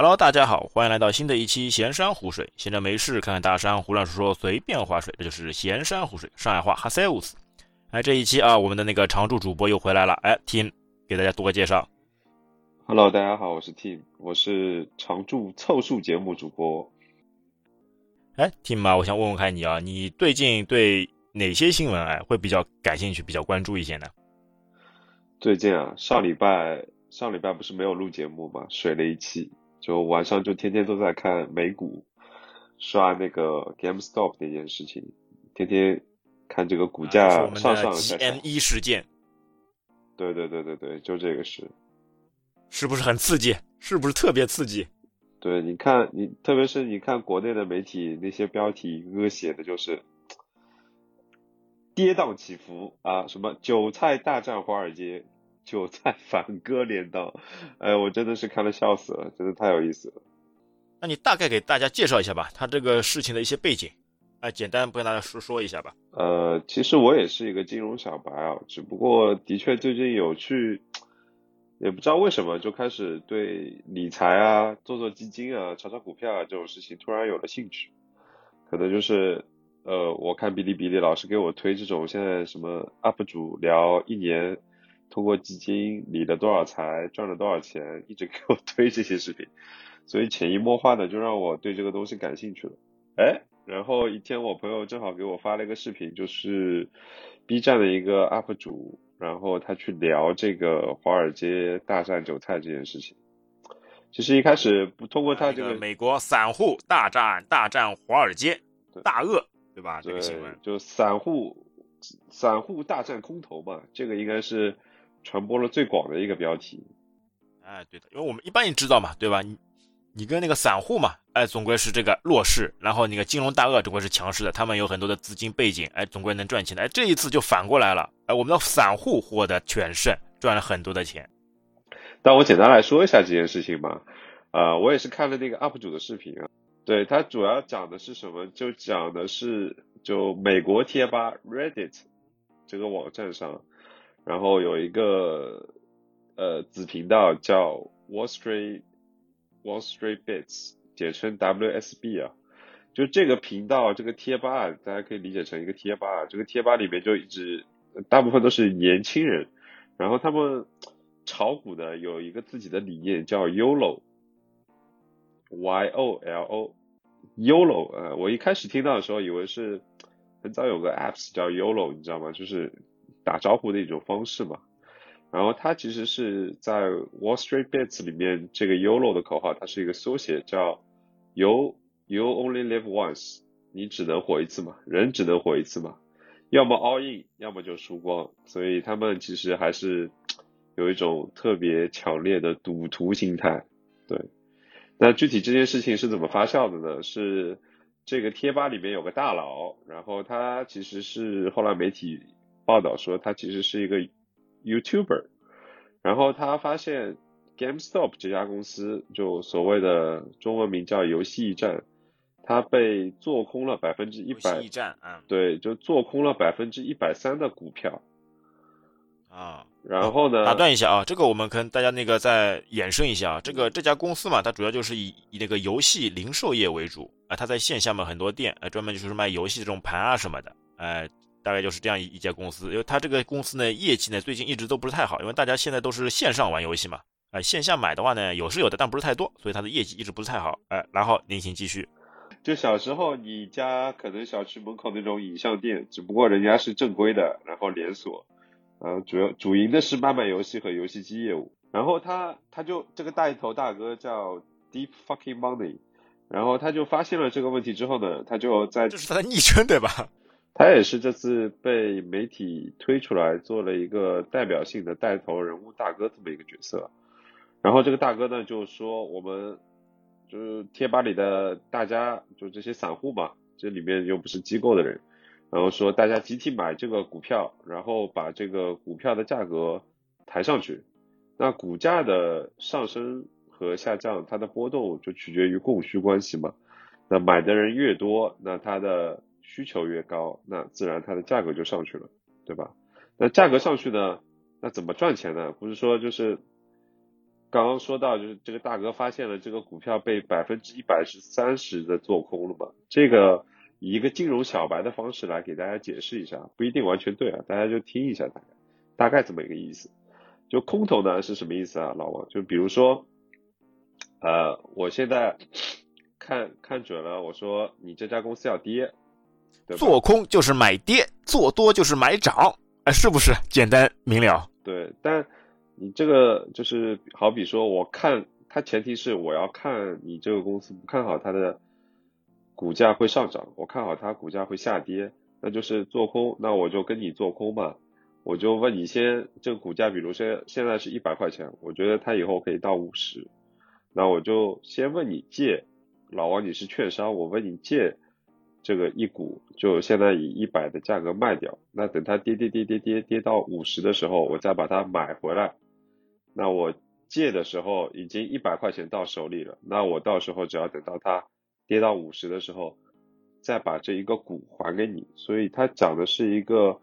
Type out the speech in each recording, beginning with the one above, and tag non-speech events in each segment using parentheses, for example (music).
Hello，大家好，欢迎来到新的一期闲山湖水。闲着没事，看看大山，胡乱说说，随便划水，这就是闲山湖水。上海话哈塞乌斯。哎，这一期啊，我们的那个常驻主播又回来了。哎，Tim，给大家做个介绍。Hello，大家好，我是 Tim，我是常驻凑数节目主播。哎，Tim 啊，我想问问看你啊，你最近对哪些新闻哎会比较感兴趣、比较关注一些呢？最近啊，上礼拜上礼拜不是没有录节目吗，水了一期，就晚上就天天都在看美股，刷那个 GameStop 那件事情，天天看这个股价上上下下。M 一事件。对对对对对，就这个事，是不是很刺激？是不是特别刺激？对，你看你，特别是你看国内的媒体那些标题，一个写的就是。跌宕起伏啊！什么韭菜大战华尔街，韭菜 (laughs) 反割镰刀，哎，我真的是看了笑死了，真的太有意思了。那你大概给大家介绍一下吧，他这个事情的一些背景，哎，简单跟大家说说一下吧。呃，其实我也是一个金融小白啊，只不过的确最近有去，也不知道为什么就开始对理财啊、做做基金啊、炒炒股票啊这种事情突然有了兴趣，可能就是。呃，我看哔哩哔哩老是给我推这种现在什么 UP 主聊一年通过基金理了多少财，赚了多少钱，一直给我推这些视频，所以潜移默化的就让我对这个东西感兴趣了。哎，然后一天我朋友正好给我发了一个视频，就是 B 站的一个 UP 主，然后他去聊这个华尔街大战韭菜这件事情。其实一开始不通过他这个美国散户大战大战华尔街大鳄。对吧？这个新闻就散户散户大战空头嘛，这个应该是传播了最广的一个标题。哎，对的，因为我们一般也知道嘛，对吧？你你跟那个散户嘛，哎，总归是这个弱势，然后那个金融大鳄总归是强势的，他们有很多的资金背景，哎，总归能赚钱的。哎，这一次就反过来了，哎，我们的散户获得全胜，赚了很多的钱。但我简单来说一下这件事情吧，啊，我也是看了那个 UP 主的视频啊。对，他主要讲的是什么？就讲的是，就美国贴吧 Reddit 这个网站上，然后有一个呃子频道叫 Wall Street Wall Street Bits，简称 WSB 啊。就这个频道这个贴吧啊，大家可以理解成一个贴吧啊。这个贴吧里面就一直大部分都是年轻人，然后他们炒股的有一个自己的理念叫 YOLO。Y O L O，YOLO，呃，我一开始听到的时候以为是很早有个 apps 叫 YOLO，你知道吗？就是打招呼的一种方式嘛。然后它其实是在 Wall Street Bets 里面，这个 YOLO 的口号，它是一个缩写，叫 You You Only Live Once，你只能活一次嘛，人只能活一次嘛，要么 all in，要么就输光。所以他们其实还是有一种特别强烈的赌徒心态，对。那具体这件事情是怎么发酵的呢？是这个贴吧里面有个大佬，然后他其实是后来媒体报道说他其实是一个 YouTuber，然后他发现 GameStop 这家公司就所谓的中文名叫游戏驿站，它被做空了百分之一百，驿站啊，对，就做空了百分之一百三的股票。啊，然后呢？打断一下啊，这个我们跟大家那个再衍生一下啊，这个这家公司嘛，它主要就是以以那个游戏零售业为主啊，它在线下嘛很多店，呃，专门就是卖游戏这种盘啊什么的，哎，大概就是这样一一家公司。因为它这个公司呢，业绩呢最近一直都不是太好，因为大家现在都是线上玩游戏嘛，啊，线下买的话呢有是有的，但不是太多，所以它的业绩一直不是太好。哎，然后您请继续。就小时候你家可能小区门口那种影像店，只不过人家是正规的，然后连锁。呃，主要主营的是卖卖游戏和游戏机业务。然后他他就这个带头大哥叫 Deep Fucking Money，然后他就发现了这个问题之后呢，他就在这是他的昵称对吧？他也是这次被媒体推出来做了一个代表性的带头人物大哥这么一个角色。然后这个大哥呢就说，我们就是贴吧里的大家，就这些散户嘛，这里面又不是机构的人。然后说大家集体买这个股票，然后把这个股票的价格抬上去。那股价的上升和下降，它的波动就取决于供需关系嘛。那买的人越多，那它的需求越高，那自然它的价格就上去了，对吧？那价格上去呢，那怎么赚钱呢？不是说就是刚刚说到，就是这个大哥发现了这个股票被百分之一百是三十的做空了嘛？这个以一个金融小白的方式来给大家解释一下，不一定完全对啊，大家就听一下大概大概这么一个意思。就空头呢是什么意思啊，老王？就比如说，呃，我现在看看准了，我说你这家公司要跌，做空就是买跌，做多就是买涨，哎，是不是简单明了？对，但你这个就是好比说，我看它前提是我要看你这个公司不看好它的股价会上涨，我看好它股价会下跌，那就是做空，那我就跟你做空嘛。我就问你先，这个股价，比如说现在是一百块钱，我觉得它以后可以到五十，那我就先问你借，老王你是券商，我问你借这个一股，就现在以一百的价格卖掉，那等它跌跌跌跌跌跌到五十的时候，我再把它买回来，那我借的时候已经一百块钱到手里了，那我到时候只要等到它跌到五十的时候，再把这一个股还给你，所以它讲的是一个。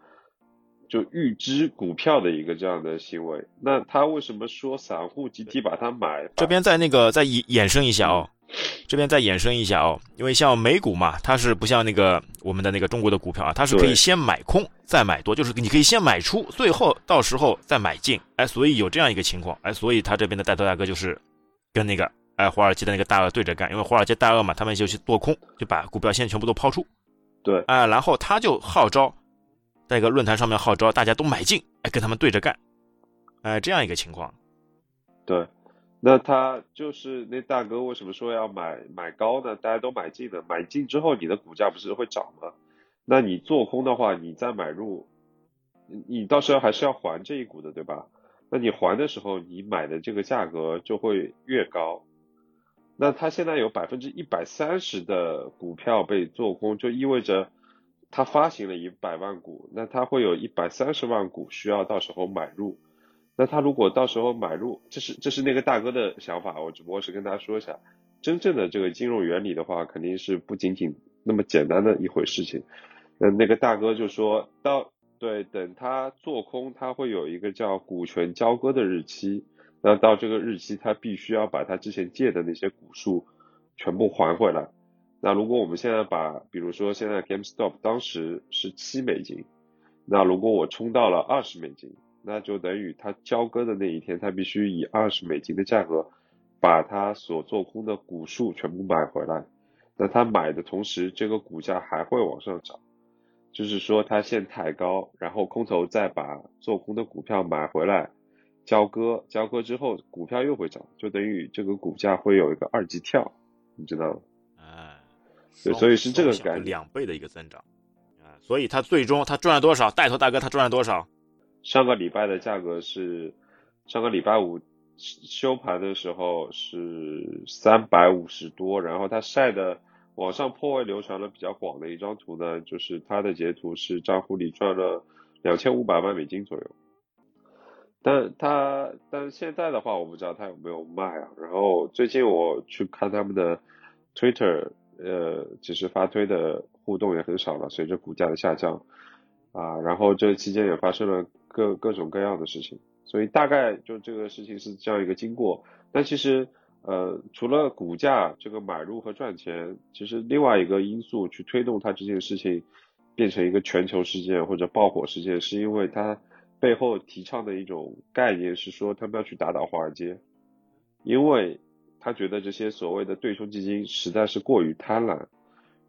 就预支股票的一个这样的行为，那他为什么说散户集体把它买？这边再那个再衍衍生一下哦，(sniffs) 这边再衍生一下哦，因为像美股嘛，它是不像那个我们的那个中国的股票啊，它是可以先买空再买多，就是你可以先买出，最后到时候再买进，哎，所以有这样一个情况，哎，所以他这边的带头大哥就是跟那个哎华尔街的那个大鳄对着干，因为华尔街大鳄嘛，他们就去做空，就把股票先全部都抛出，对，哎，然后他就号召。在一个论坛上面号召大家都买进，哎，跟他们对着干，哎，这样一个情况。对，那他就是那大哥为什么说要买买高呢？大家都买进的，买进之后你的股价不是会涨吗？那你做空的话，你再买入，你到时候还是要还这一股的，对吧？那你还的时候，你买的这个价格就会越高。那他现在有百分之一百三十的股票被做空，就意味着。他发行了一百万股，那他会有一百三十万股需要到时候买入。那他如果到时候买入，这是这是那个大哥的想法，我只不过是跟大家说一下，真正的这个金融原理的话，肯定是不仅仅那么简单的一回事情。那那个大哥就说到，对，等他做空，他会有一个叫股权交割的日期，那到这个日期，他必须要把他之前借的那些股数全部还回来。那如果我们现在把，比如说现在 GameStop 当时是七美金，那如果我冲到了二十美金，那就等于他交割的那一天，他必须以二十美金的价格把他所做空的股数全部买回来。那他买的同时，这个股价还会往上涨，就是说他先抬高，然后空头再把做空的股票买回来，交割，交割之后股票又会涨，就等于这个股价会有一个二级跳，你知道吗？对，所以是这个概念，两倍的一个增长，啊，所以他最终他赚了多少？带头大哥他赚了多少？上个礼拜的价格是，上个礼拜五收盘的时候是三百五十多，然后他晒的网上颇为流传的比较广的一张图呢，就是他的截图是账户里赚了两千五百万美金左右，但他但现在的话我不知道他有没有卖啊，然后最近我去看他们的 Twitter。呃，其实发推的互动也很少了，随着股价的下降，啊，然后这期间也发生了各各种各样的事情，所以大概就这个事情是这样一个经过。但其实，呃，除了股价这个买入和赚钱，其实另外一个因素去推动它这件事情变成一个全球事件或者爆火事件，是因为它背后提倡的一种概念是说他们要去打倒华尔街，因为。他觉得这些所谓的对冲基金实在是过于贪婪，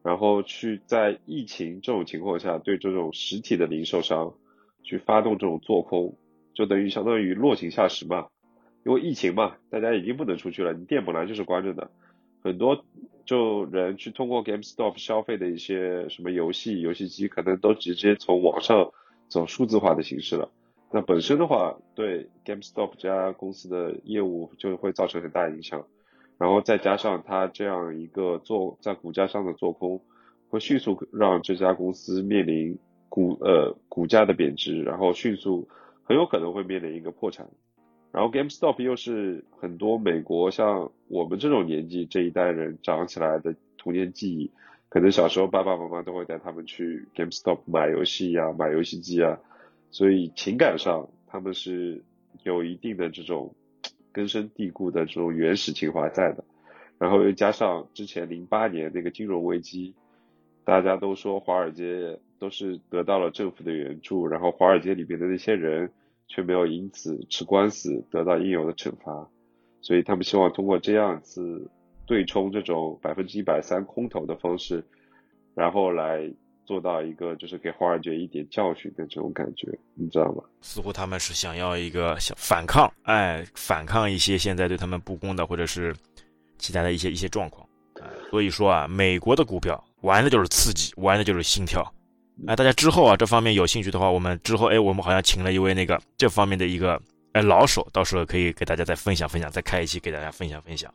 然后去在疫情这种情况下对这种实体的零售商去发动这种做空，就等于相当于落井下石嘛。因为疫情嘛，大家已经不能出去了，你店本来就是关着的，很多就人去通过 GameStop 消费的一些什么游戏游戏机，可能都直接从网上走数字化的形式了。那本身的话，对 GameStop 这家公司的业务就会造成很大影响。然后再加上它这样一个做在股价上的做空，会迅速让这家公司面临股呃股价的贬值，然后迅速很有可能会面临一个破产。然后 GameStop 又是很多美国像我们这种年纪这一代人长起来的童年记忆，可能小时候爸爸妈妈都会带他们去 GameStop 买游戏呀、买游戏机啊，所以情感上他们是有一定的这种。根深蒂固的这种原始情怀在的。然后又加上之前零八年那个金融危机，大家都说华尔街都是得到了政府的援助，然后华尔街里面的那些人却没有因此吃官司得到应有的惩罚，所以他们希望通过这样子对冲这种百分之一百三空头的方式，然后来做到一个就是给华尔街一点教训的这种感觉，你知道吗？似乎他们是想要一个想反抗，哎，反抗一些现在对他们不公的或者是。其他的一些一些状况，所以说啊，美国的股票玩的就是刺激，玩的就是心跳。哎，大家之后啊这方面有兴趣的话，我们之后哎，我们好像请了一位那个这方面的一个哎老手，到时候可以给大家再分享分享，再开一期给大家分享分享。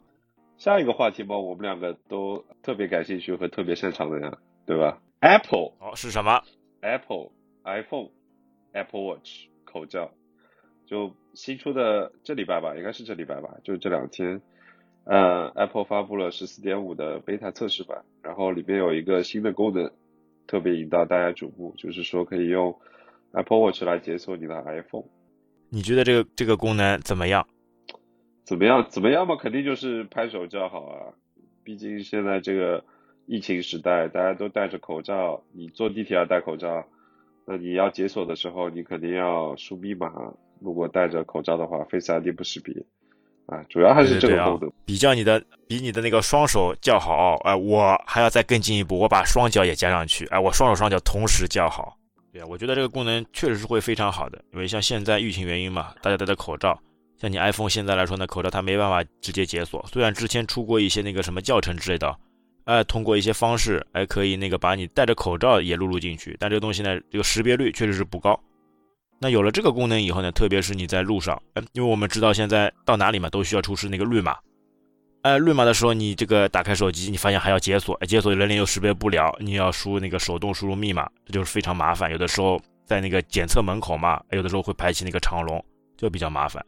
下一个话题吧，我们两个都特别感兴趣和特别擅长的呀，对吧？Apple 哦是什么？Apple iPhone Apple Watch 口罩，就新出的这礼拜吧，应该是这礼拜吧，就是这两天。呃，Apple 发布了十四点五的 beta 测试版，然后里面有一个新的功能，特别引到大家瞩目，就是说可以用 Apple Watch 来解锁你的 iPhone。你觉得这个这个功能怎么样？怎么样？怎么样嘛？肯定就是拍手叫好啊！毕竟现在这个疫情时代，大家都戴着口罩，你坐地铁要戴口罩，那你要解锁的时候，你肯定要输密码。如果戴着口罩的话，Face ID 不识别。啊，主要还是这个功能。比较你的，比你的那个双手叫好，哎，我还要再更进一步，我把双脚也加上去，哎，我双手双脚同时叫好。对啊，我觉得这个功能确实是会非常好的，因为像现在疫情原因嘛，大家戴着口罩，像你 iPhone 现在来说呢，口罩它没办法直接解锁，虽然之前出过一些那个什么教程之类的，哎，通过一些方式，哎，可以那个把你戴着口罩也录入进去，但这个东西呢，这个识别率确实是不高。那有了这个功能以后呢，特别是你在路上，哎，因为我们知道现在到哪里嘛都需要出示那个绿码，哎，绿码的时候你这个打开手机，你发现还要解锁，解锁人脸又识别不了，你要输那个手动输入密码，这就是非常麻烦。有的时候在那个检测门口嘛，有的时候会排起那个长龙，就比较麻烦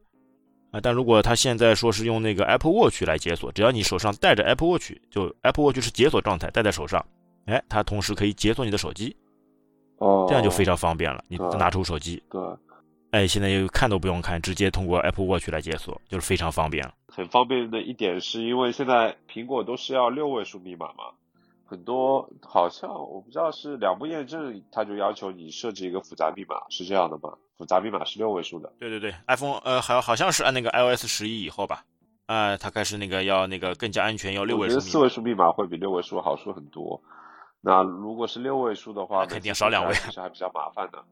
啊。但如果他现在说是用那个 Apple Watch 来解锁，只要你手上带着 Apple Watch，就 Apple Watch 是解锁状态，戴在手上，哎，它同时可以解锁你的手机。哦，这样就非常方便了。你拿出手机，对，哎，现在又看都不用看，直接通过 Apple Watch 来解锁，就是非常方便了。很方便的一点是因为现在苹果都是要六位数密码嘛，很多好像我不知道是两步验证，它就要求你设置一个复杂密码，是这样的吗？复杂密码是六位数的。对对对，iPhone 呃，好好像是按那个 iOS 十一以后吧，啊，它开始那个要那个更加安全，要六位数。我觉得四位数密码会比六位数好说很多。那如果是六位数的话，肯定少两位，其实还比较麻烦的。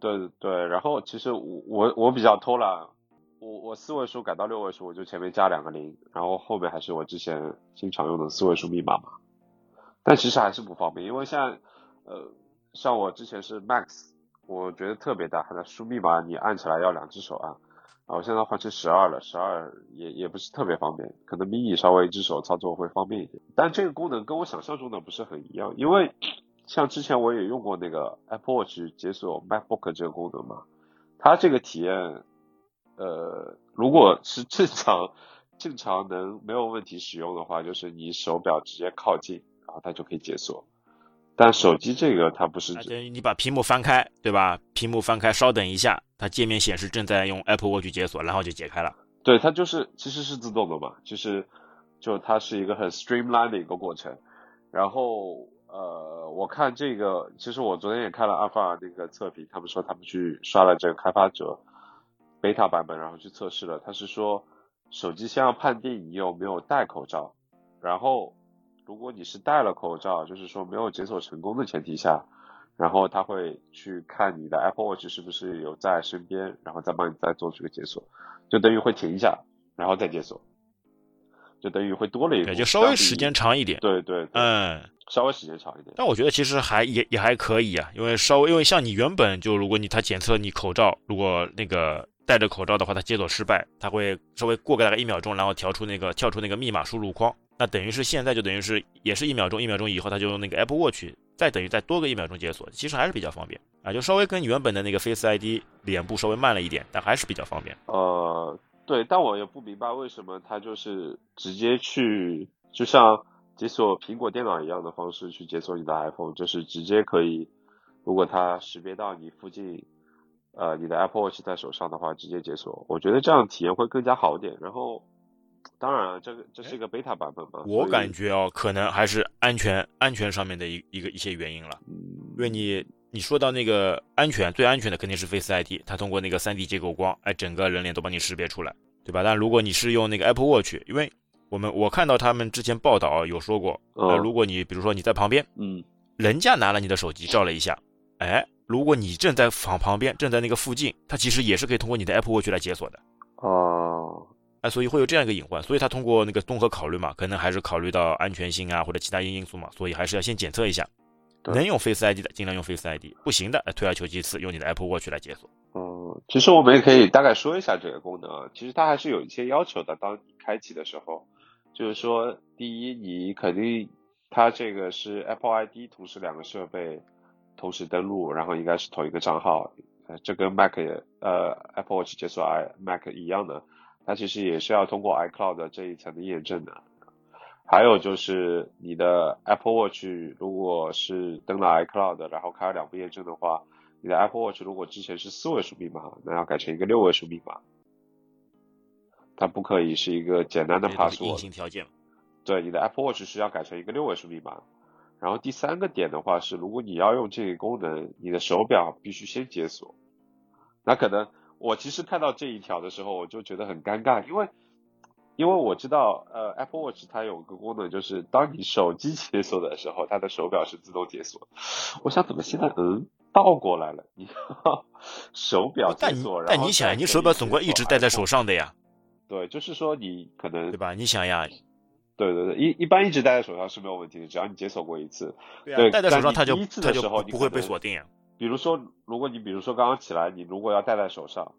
对对，然后其实我我我比较偷懒，我我四位数改到六位数，我就前面加两个零，然后后面还是我之前经常用的四位数密码嘛。但其实还是不方便，因为像呃像我之前是 Max，我觉得特别大，它输密码你按起来要两只手按。然后现在换成十二了，十二也也不是特别方便，可能 mini 稍微一只手操作会方便一点。但这个功能跟我想象中的不是很一样，因为像之前我也用过那个 Apple Watch 解锁 MacBook 这个功能嘛，它这个体验，呃，如果是正常正常能没有问题使用的话，就是你手表直接靠近，然后它就可以解锁。但手机这个它不是，你把屏幕翻开，对吧？屏幕翻开，稍等一下，它界面显示正在用 Apple Watch 解锁，然后就解开了。对，它就是其实是自动的嘛，其实就它是一个很 streamline 的一个过程。然后呃，我看这个，其实我昨天也看了阿法那个测评，他们说他们去刷了这个开发者 beta 版本，然后去测试了。他是说手机先要判定你有没有戴口罩，然后。如果你是戴了口罩，就是说没有解锁成功的前提下，然后他会去看你的 Apple Watch 是不是有在身边，然后再帮你再做这个解锁，就等于会停一下，然后再解锁，就等于会多了一个，就稍微时间长一点。对对，嗯，稍微时间长一点。但我觉得其实还也也还可以啊，因为稍微因为像你原本就如果你他检测你口罩，如果那个戴着口罩的话，他解锁失败，他会稍微过个大概一秒钟，然后调出那个跳出那个密码输入框。那等于是现在就等于是也是一秒钟，一秒钟以后他就用那个 Apple Watch 再等于再多个一秒钟解锁，其实还是比较方便啊，就稍微跟原本的那个 Face ID 脸部稍微慢了一点，但还是比较方便。呃，对，但我也不明白为什么他就是直接去就像解锁苹果电脑一样的方式去解锁你的 iPhone，就是直接可以，如果它识别到你附近呃你的 Apple Watch 在手上的话直接解锁，我觉得这样体验会更加好一点。然后，当然这个这是一个 beta 版本嘛，我感觉哦，可能还是安全安全上面的一一个一些原因了，因为你。你说到那个安全，最安全的肯定是 Face ID，它通过那个 3D 结构光，哎，整个人脸都帮你识别出来，对吧？但如果你是用那个 Apple Watch，因为我们我看到他们之前报道有说过，呃，如果你比如说你在旁边，嗯，人家拿了你的手机照了一下，哎，如果你正在房旁边，正在那个附近，它其实也是可以通过你的 Apple Watch 来解锁的。哦，哎，所以会有这样一个隐患，所以他通过那个综合考虑嘛，可能还是考虑到安全性啊或者其他因因素嘛，所以还是要先检测一下。能用 Face ID 的，尽量用 Face ID；不行的，退而求其次，用你的 Apple Watch 来解锁。嗯，其实我们也可以大概说一下这个功能啊。其实它还是有一些要求的。当你开启的时候，就是说，第一，你肯定它这个是 Apple ID，同时两个设备同时登录，然后应该是同一个账号。呃，这跟 Mac 呃 Apple Watch 解锁 i Mac 一样的，它其实也是要通过 iCloud 这一层的验证的。还有就是你的 Apple Watch 如果是登了 iCloud，然后开了两步验证的话，你的 Apple Watch 如果之前是四位数密码，那要改成一个六位数密码。它不可以是一个简单的 password。条件。对，你的 Apple Watch 是要改成一个六位数密码。然后第三个点的话是，如果你要用这个功能，你的手表必须先解锁。那可能我其实看到这一条的时候，我就觉得很尴尬，因为。因为我知道，呃，Apple Watch 它有个功能，就是当你手机解锁的时候，它的手表是自动解锁。我想怎么现在嗯倒过来了？你手表解锁，但你想，你手表总归一直戴在手上的呀。对，就是说你可能对吧？你想呀，对对对，一一般一直戴在手上是没有问题的，只要你解锁过一次。对，戴在手上它就它就不会被锁定。比如说，如果你比如说刚刚起来，你如果要戴在手上。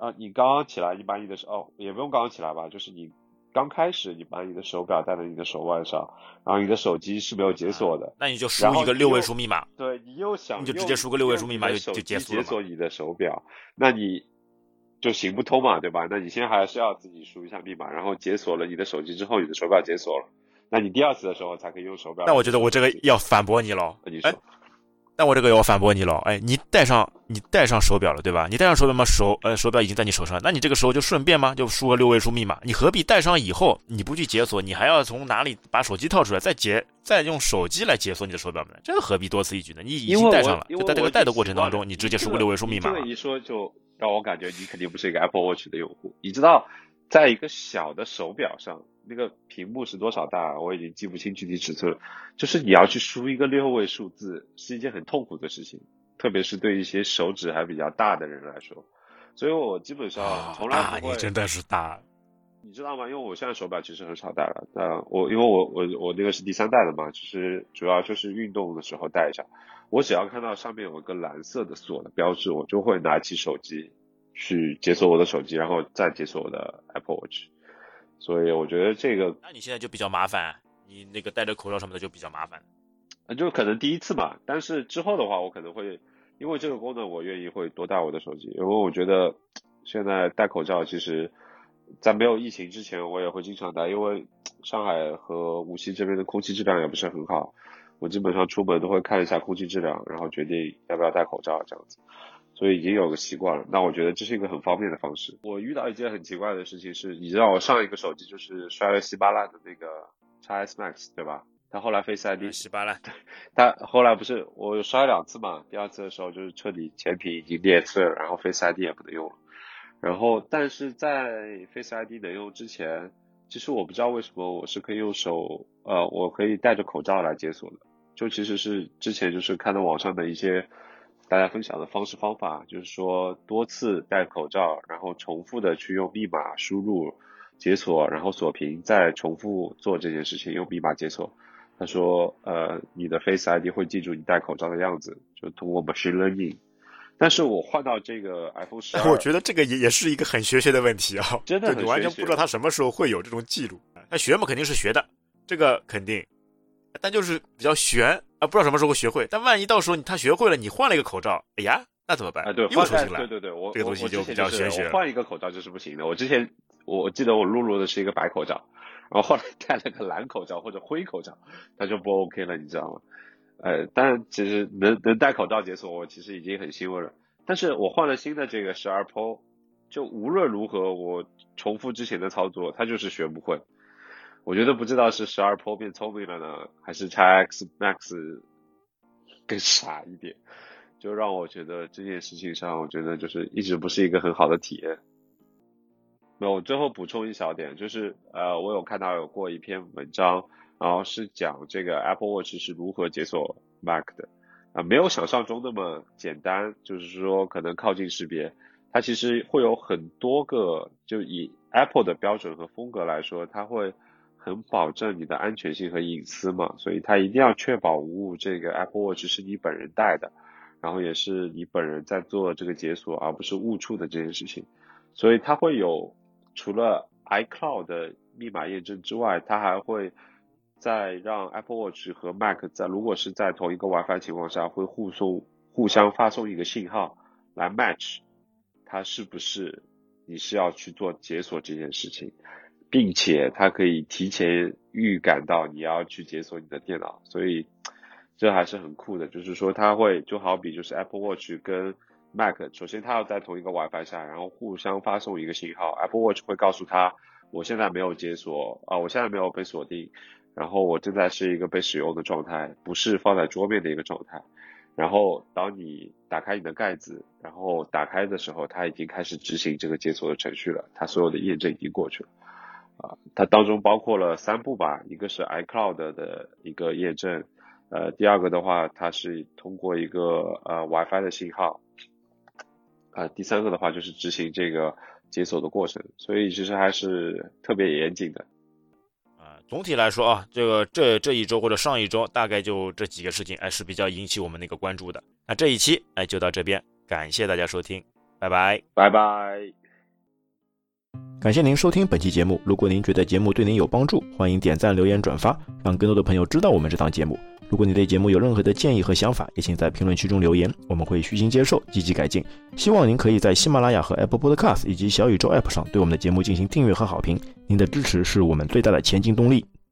啊，你刚刚起来，你把你的手哦，也不用刚刚起来吧，就是你刚开始，你把你的手表戴在你的手腕上，然后你的手机是没有解锁的，那你就输一个六位数密码。对你又想，你就直接输个六位数密码就就解锁解锁你的手表，那你就行不通嘛，对吧？那你先还是要自己输一下密码，然后解锁了你的手机之后，你的手表解锁了，那你第二次的时候才可以用手表。那我觉得我这个要反驳你了，你说。那我这个要反驳你了，哎，你戴上你戴上手表了，对吧？你戴上手表吗，手呃手表已经在你手上，那你这个时候就顺便吗？就输个六位数密码，你何必戴上以后你不去解锁，你还要从哪里把手机套出来再解，再用手机来解锁你的手表呢？这个何必多此一举呢？你已经戴上了，就在这个戴的过程当中，你直接输个六位数密码。这么一说，就让我感觉你肯定不是一个 Apple Watch 的用户，你知道，在一个小的手表上。那个屏幕是多少大？我已经记不清具体尺寸了。就是你要去输一个六位数字，是一件很痛苦的事情，特别是对一些手指还比较大的人来说。所以我基本上从来不会。真的是大。你知道吗？因为我现在手表其实很少戴了。呃，我因为我我我那个是第三代的嘛，其实主要就是运动的时候戴一下。我只要看到上面有一个蓝色的锁的标志，我就会拿起手机去解锁我的手机，然后再解锁我的 Apple Watch。所以我觉得这个，那你现在就比较麻烦，你那个戴着口罩什么的就比较麻烦，啊，就可能第一次嘛，但是之后的话，我可能会因为这个功能，我愿意会多带我的手机，因为我觉得现在戴口罩，其实，在没有疫情之前，我也会经常戴，因为上海和无锡这边的空气质量也不是很好，我基本上出门都会看一下空气质量，然后决定要不要戴口罩这样子。所以已经有个习惯了，那我觉得这是一个很方便的方式。我遇到一件很奇怪的事情是，你知道我上一个手机就是摔了稀巴烂的那个 x S Max 对吧？它后来 Face ID 稀巴烂，对，(laughs) 它后来不是我摔两次嘛？第二次的时候就是彻底前屏已经裂碎了，然后 Face ID 也不能用了。然后但是在 Face ID 能用之前，其实我不知道为什么我是可以用手，呃，我可以戴着口罩来解锁的。就其实是之前就是看到网上的一些。大家分享的方式方法就是说，多次戴口罩，然后重复的去用密码输入解锁，然后锁屏，再重复做这件事情，用密码解锁。他说，呃，你的 Face ID 会记住你戴口罩的样子，就通过 machine learning。但是我换到这个 iPhone 十二，(laughs) 我觉得这个也也是一个很玄学的问题啊，(laughs) 真的，你完全不知道它什么时候会有这种记录。那学嘛肯定是学的，这个肯定，但就是比较悬。啊，不知道什么时候学会，但万一到时候他学会了，你换了一个口罩，哎呀，那怎么办？啊，对，又重新来。对对对，我这个东西就比较玄学。换一个口罩就是不行的。我之前我记得我录入的是一个白口罩，然后后来戴了个蓝口罩或者灰口罩，它就不 OK 了，你知道吗？呃，但其实能能戴口罩解锁，我其实已经很欣慰了。但是我换了新的这个十二 Pro，就无论如何我重复之前的操作，它就是学不会。我觉得不知道是十二 Pro 变聪明了呢，还是 x X Max 更傻一点，就让我觉得这件事情上，我觉得就是一直不是一个很好的体验。那我最后补充一小点，就是呃，我有看到有过一篇文章，然后是讲这个 Apple Watch 是如何解锁 Mac 的，啊，没有想象中那么简单，就是说可能靠近识别，它其实会有很多个，就以 Apple 的标准和风格来说，它会。很保证你的安全性和隐私嘛，所以它一定要确保无误。这个 Apple Watch 是你本人戴的，然后也是你本人在做这个解锁，而不是误触的这件事情。所以它会有除了 iCloud 的密码验证之外，它还会再让 Apple Watch 和 Mac 在如果是在同一个 WiFi 情况下，会互送互相发送一个信号来 match 它是不是你是要去做解锁这件事情。并且它可以提前预感到你要去解锁你的电脑，所以这还是很酷的。就是说，它会就好比就是 Apple Watch 跟 Mac，首先它要在同一个 WiFi 下，然后互相发送一个信号。Apple Watch 会告诉他，我现在没有解锁啊，我现在没有被锁定，然后我正在是一个被使用的状态，不是放在桌面的一个状态。然后当你打开你的盖子，然后打开的时候，它已经开始执行这个解锁的程序了，它所有的验证已经过去了。啊，它当中包括了三步吧，一个是 iCloud 的一个验证，呃，第二个的话，它是通过一个呃 WiFi 的信号，啊，第三个的话就是执行这个解锁的过程，所以其实还是特别严谨的。啊，总体来说啊，这个这这一周或者上一周大概就这几个事情，哎是比较引起我们那个关注的。那这一期哎就到这边，感谢大家收听，拜拜，拜拜。感谢您收听本期节目。如果您觉得节目对您有帮助，欢迎点赞、留言、转发，让更多的朋友知道我们这档节目。如果你对节目有任何的建议和想法，也请在评论区中留言，我们会虚心接受，积极改进。希望您可以在喜马拉雅和 Apple Podcast 以及小宇宙 App 上对我们的节目进行订阅和好评。您的支持是我们最大的前进动力。